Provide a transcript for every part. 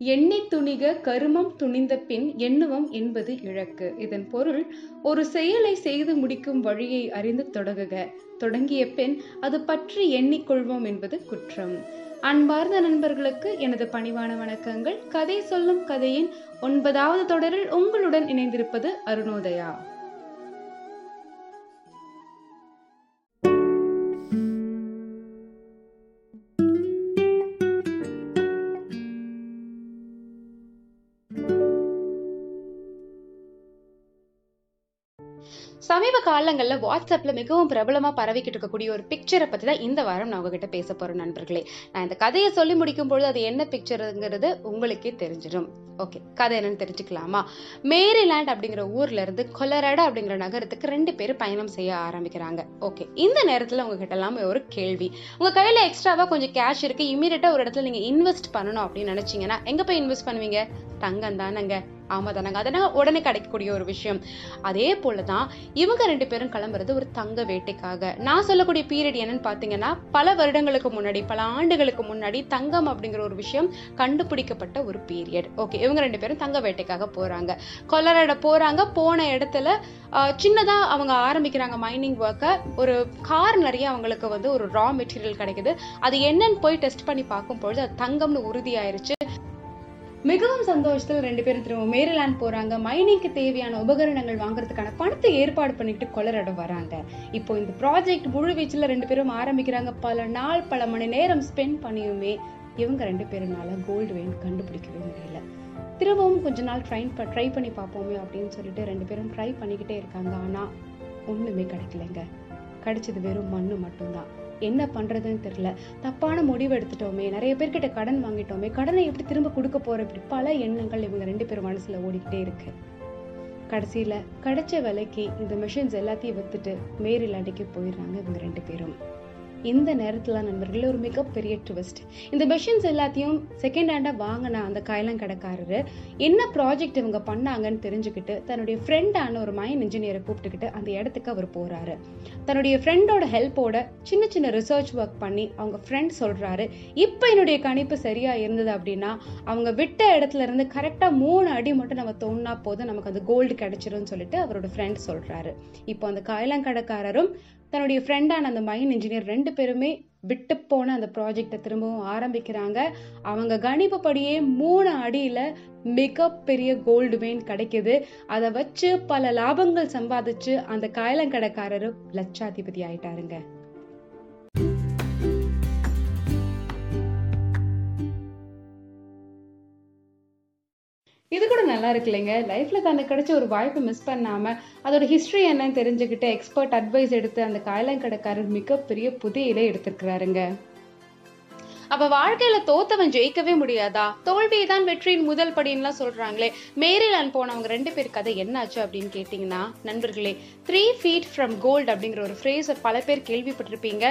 எண்ணி துணிக கருமம் துணிந்த பின் எண்ணுவம் என்பது இழக்கு இதன் பொருள் ஒரு செயலை செய்து முடிக்கும் வழியை அறிந்து தொடங்குக. தொடங்கிய பின் அது பற்றி எண்ணிக்கொள்வோம் என்பது குற்றம். அன்பார்ந்த நண்பர்களுக்கு எனது பணிவான வணக்கங்கள். கதை சொல்லும் கதையின் ஒன்பதாவது தொடரில் உங்களுடன் இணைந்திருப்பது அருணோதயா. சமீப காலங்களில் வாட்ஸ்அப்பில் மிகவும் பிரபலமாக பரவிக்கிட்டு இருக்கக்கூடிய ஒரு பிக்சரை பற்றி தான் இந்த வாரம் நான் உங்ககிட்ட பேச போகிறேன் நண்பர்களே. நான் இந்த கதையை சொல்லி முடிக்கும் பொழுது அது என்ன பிக்சருங்கிறது உங்களுக்கே தெரிஞ்சிடும். ஓகே கதை என்னன்னு தெரிஞ்சுக்கலாமா? மேரிலேண்ட் அப்படிங்கிற ஊர்ல இருந்து கொலராடா அப்படிங்கிற நகரத்துக்கு ரெண்டு பேரும் பயணம் செய்ய ஆரம்பிக்கிறாங்க. ஓகே இந்த நேரத்தில் உங்ககிட்ட எல்லாம் ஒரு கேள்வி. உங்க கையில எக்ஸ்ட்ராவா கொஞ்சம் கேஷ் இருக்கு. இமீடியட்டா ஒரு இடத்துல நீங்க இன்வெஸ்ட் பண்ணணும் அப்படின்னு நினைச்சீங்கன்னா எங்க போய் இன்வெஸ்ட் பண்ணுவீங்க? தங்கம் தானங்க. ஆமா தானங்க அதனால உடனே கிடைக்கக்கூடிய ஒரு விஷயம். அதே போலதான் இவங்க ரெண்டு பேரும் கிளம்புறது ஒரு தங்க வேட்டைக்காக. நான் சொல்லக்கூடிய பீரியட் என்னன்னு பாத்தீங்கன்னா பல வருடங்களுக்கு முன்னாடி பல ஆண்டுகளுக்கு முன்னாடி தங்கம் அப்படிங்கிற ஒரு விஷயம் கண்டுபிடிக்கப்பட்ட ஒரு பீரியட் ஓகே இவங்க ரெண்டு பேரும் தங்க வேட்டைக்காக போறாங்க. கொலராட போறாங்க. போன இடத்துல சின்னதாக சின்னதா அவங்க ஆரம்பிக்கிறாங்க மைனிங் ஒர்க்கை ஒரு கார் நிறைய அவங்களுக்கு வந்து ஒரு ரா மெட்டீரியல் கிடைக்குது. அது என்னன்னு போய் டெஸ்ட் பண்ணி பார்க்கும் பொழுது அது தங்கம்னு உறுதியாயிருச்சு. மிகவும் சந்தோஷத்தில் ரெண்டு பேரும் திரும்ப மேரிலாண்ட் போறாங்க. மைனிங்க்கு தேவையான உபகரணங்கள் வாங்குறதுக்கான பணத்தை ஏற்பாடு பண்ணிட்டு கொலரிடம் வராங்க. இப்போ இந்த ப்ராஜெக்ட் முழு வீச்சில் ரெண்டு பேரும் ஆரம்பிக்கிறாங்க. பல நாள் பல மணி நேரம் ஸ்பெண்ட் பண்ணியுமே இவங்க ரெண்டு பேருனால கோல்டு வெயின் கண்டுபிடிக்கவே முடியல. திரும்பவும் கொஞ்ச நாள் ட்ரை ட்ரை பண்ணி பார்ப்போமே அப்படின்னு சொல்லிட்டு ரெண்டு பேரும் ட்ரை பண்ணிக்கிட்டே இருக்காங்க. ஆனால் ஒன்றுமே கிடைக்கலங்க. கிடைச்சது வெறும் மண்ணு மட்டும்தான். என்ன பண்றதுன்னு தெரியல. தப்பான முடிவு எடுத்துட்டோமே நிறைய பேர்கிட்ட கடன் வாங்கிட்டோமே கடனை எப்படி திரும்ப கொடுக்க போகிற இப்படி பல எண்ணங்கள் இவங்க ரெண்டு பேரும் மனசுல ஓடிக்கிட்டே இருக்கு. கடைசியில கிடைச்ச விலைக்கு இந்த மிஷின்ஸ் எல்லாத்தையும் வித்துட்டு அடிக்க போயிடுறாங்க இவங்க ரெண்டு பேரும். இந்த நேரத்தில் நண்பர்களே ஒரு மிகப்பெரிய ட்விஸ்ட் இந்த மிஷின்ஸ் எல்லாத்தையும் செகண்ட் ஹேண்டாக வாங்கின அந்த கைலம் கடைக்காரரு என்ன ப்ராஜெக்ட் இவங்க பண்ணாங்கன்னு தெரிஞ்சுக்கிட்டு தன்னுடைய ஃப்ரெண்டான ஒரு மைன் இன்ஜினியரை கூப்பிட்டுக்கிட்டு அந்த இடத்துக்கு அவர் போகிறாரு தன்னுடைய ஃப்ரெண்டோட ஹெல்ப்போட சின்ன சின்ன ரிசர்ச் ஒர்க் பண்ணி அவங்க ஃப்ரெண்ட் சொல்கிறாரு இப்போ என்னுடைய கணிப்பு சரியாக இருந்தது அப்படின்னா அவங்க விட்ட இடத்துல இருந்து கரெக்டாக மூணு அடி மட்டும் நம்ம தோணுனா போதும் நமக்கு அந்த கோல்டு கிடைச்சிரும்னு சொல்லிட்டு அவரோட ஃப்ரெண்ட் சொல்கிறாரு இப்போ அந்த காயலாங்கடைக்காரரும் தன்னுடைய ஃப்ரெண்டான அந்த மைன் இன்ஜினியர் ரெண்டு பேருமே விட்டு போன அந்த ப்ராஜெக்டை திரும்பவும் ஆரம்பிக்கிறாங்க. அவங்க கணிப்புப்படியே மூணு அடியில் மிகப்பெரிய கோல்டு வெயின் கிடைக்குது. அதை வச்சு பல லாபங்கள் சம்பாதிச்சு அந்த காயலங்கடைக்காரரும் லட்சாதிபதி ஆயிட்டாருங்க. நல்லா இருக்கு இல்லைங்க. தனக்கு கிடைச்ச ஒரு வாய்ப்பை மிஸ் பண்ணாமல் அதோட ஹிஸ்ட்ரி என்னன்னு தெரிஞ்சுக்கிட்டு எக்ஸ்பர்ட் அட்வைஸ் எடுத்து அந்த காயலங்கடைக்காரர் மிகப்பெரிய இலை எடுத்திருக்கிறாருங்க. அப்ப வாழ்க்கையில தோத்தவன் ஜெயிக்கவே முடியாதா? தோல்வியை தான் வெற்றியின் முதல் படின்னுலாம் சொல்றாங்களே. மேரிலாண்ட் போனவங்க ரெண்டு பேர் கதை என்னாச்சு அப்படின்னு கேட்டீங்கன்னா நண்பர்களே த்ரீ ஃபீட் ஃப்ரம் கோல்டு அப்படிங்கிற ஒரு ஃப்ரேஸ் பல பேர் கேள்விப்பட்டிருப்பீங்க.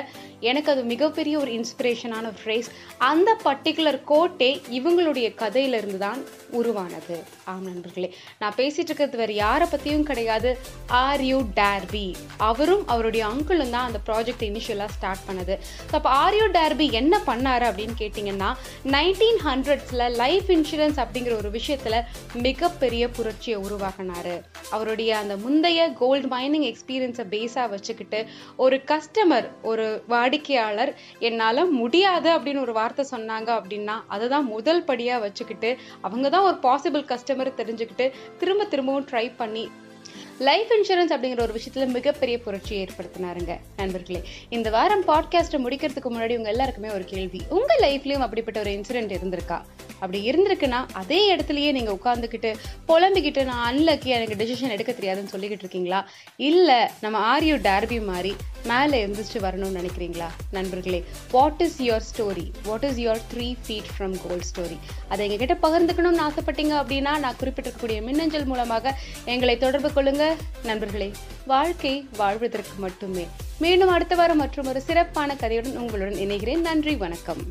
எனக்கு அது மிகப்பெரிய ஒரு இன்ஸ்பிரேஷனான ஒரு ஃப்ரேஸ் அந்த பர்டிகுலர் கோட்டே இவங்களுடைய கதையிலிருந்து தான் உருவானது. ஆம் நண்பர்களே நான் பேசிட்டு இருக்கிறது வேற யாரை பத்தியும் கிடையாது. ஆர் யூ டேர்பி அவரும் அவருடைய அங்கிளும் தான் அந்த ப்ராஜெக்ட் இனிஷியலாக ஸ்டார்ட் பண்ணது. அப்போ ஆர் யூ டேர்பி என்ன பண்ணாரு அப்படின்னு கேட்டிங்கன்னா நைன்டீன் ஹண்ட்ரட்ஸில் லைஃப் இன்சூரன்ஸ் அப்படிங்கிற ஒரு விஷயத்துல மிகப்பெரிய புரட்சியை உருவாக்கினாரு. அவருடைய அந்த முந்தைய கோல்டு மைனிங் எக்ஸ்பீரியன்ஸை பேஸா வச்சுக்கிட்டு ஒரு கஸ்டமர் ஒரு வாடிக்கையாளர் என்னால் முடியாது அப்படின்னு ஒரு வார்த்தை சொன்னாங்க அப்படின்னா அதுதான் முதல் படியாக வச்சுக்கிட்டு அவங்க தான் ஒரு பாசிபிள் கஸ்டமர் தெரிஞ்சுக்கிட்டு திரும்ப திரும்பவும் ட்ரை பண்ணி லைஃப் இன்சூரன்ஸ் அப்படிங்கிற ஒரு விஷயத்துல மிகப்பெரிய புரட்சியை ஏற்படுத்தினாருங்க. நண்பர்களே இந்த வாரம் பாட்காஸ்ட்டை முடிக்கிறதுக்கு முன்னாடி உங்கள் எல்லாருக்குமே ஒரு கேள்வி. உங்கள் லைஃப்லேயும் அப்படிப்பட்ட ஒரு இன்சிடென்ட் இருந்திருக்கா? அப்படி இருந்திருக்குன்னா அதே இடத்துலயே நீங்கள் உட்காந்துக்கிட்டு புலம்பிக்கிட்டு நான் அன்லக்கி எனக்கு டெசிஷன் எடுக்க தெரியாதுன்னு சொல்லிக்கிட்டு இருக்கீங்களா? இல்லை நம்ம ஆரியோ டார்பி மாதிரி மேலே எந்திரிச்சு வரணும்னு நினைக்கிறீங்களா? நண்பர்களே what is your story what is your three feet from gold story அதை எங்ககிட்ட பகிர்ந்துக்கணும்னு ஆசைப்பட்டீங்க அப்படின்னா நான் குறிப்பிட்டிருக்கக்கூடிய மின்னஞ்சல் மூலமாக எங்களை தொடர்பு கொள்ளுங்க. நண்பர்களே வாழ்க்கை வாழ்வதற்கு மட்டுமே. மீண்டும் அடுத்த வாரம் மற்றும் ஒரு சிறப்பான கதையுடன் உங்களுடன் இணைகிறேன். நன்றி வணக்கம்.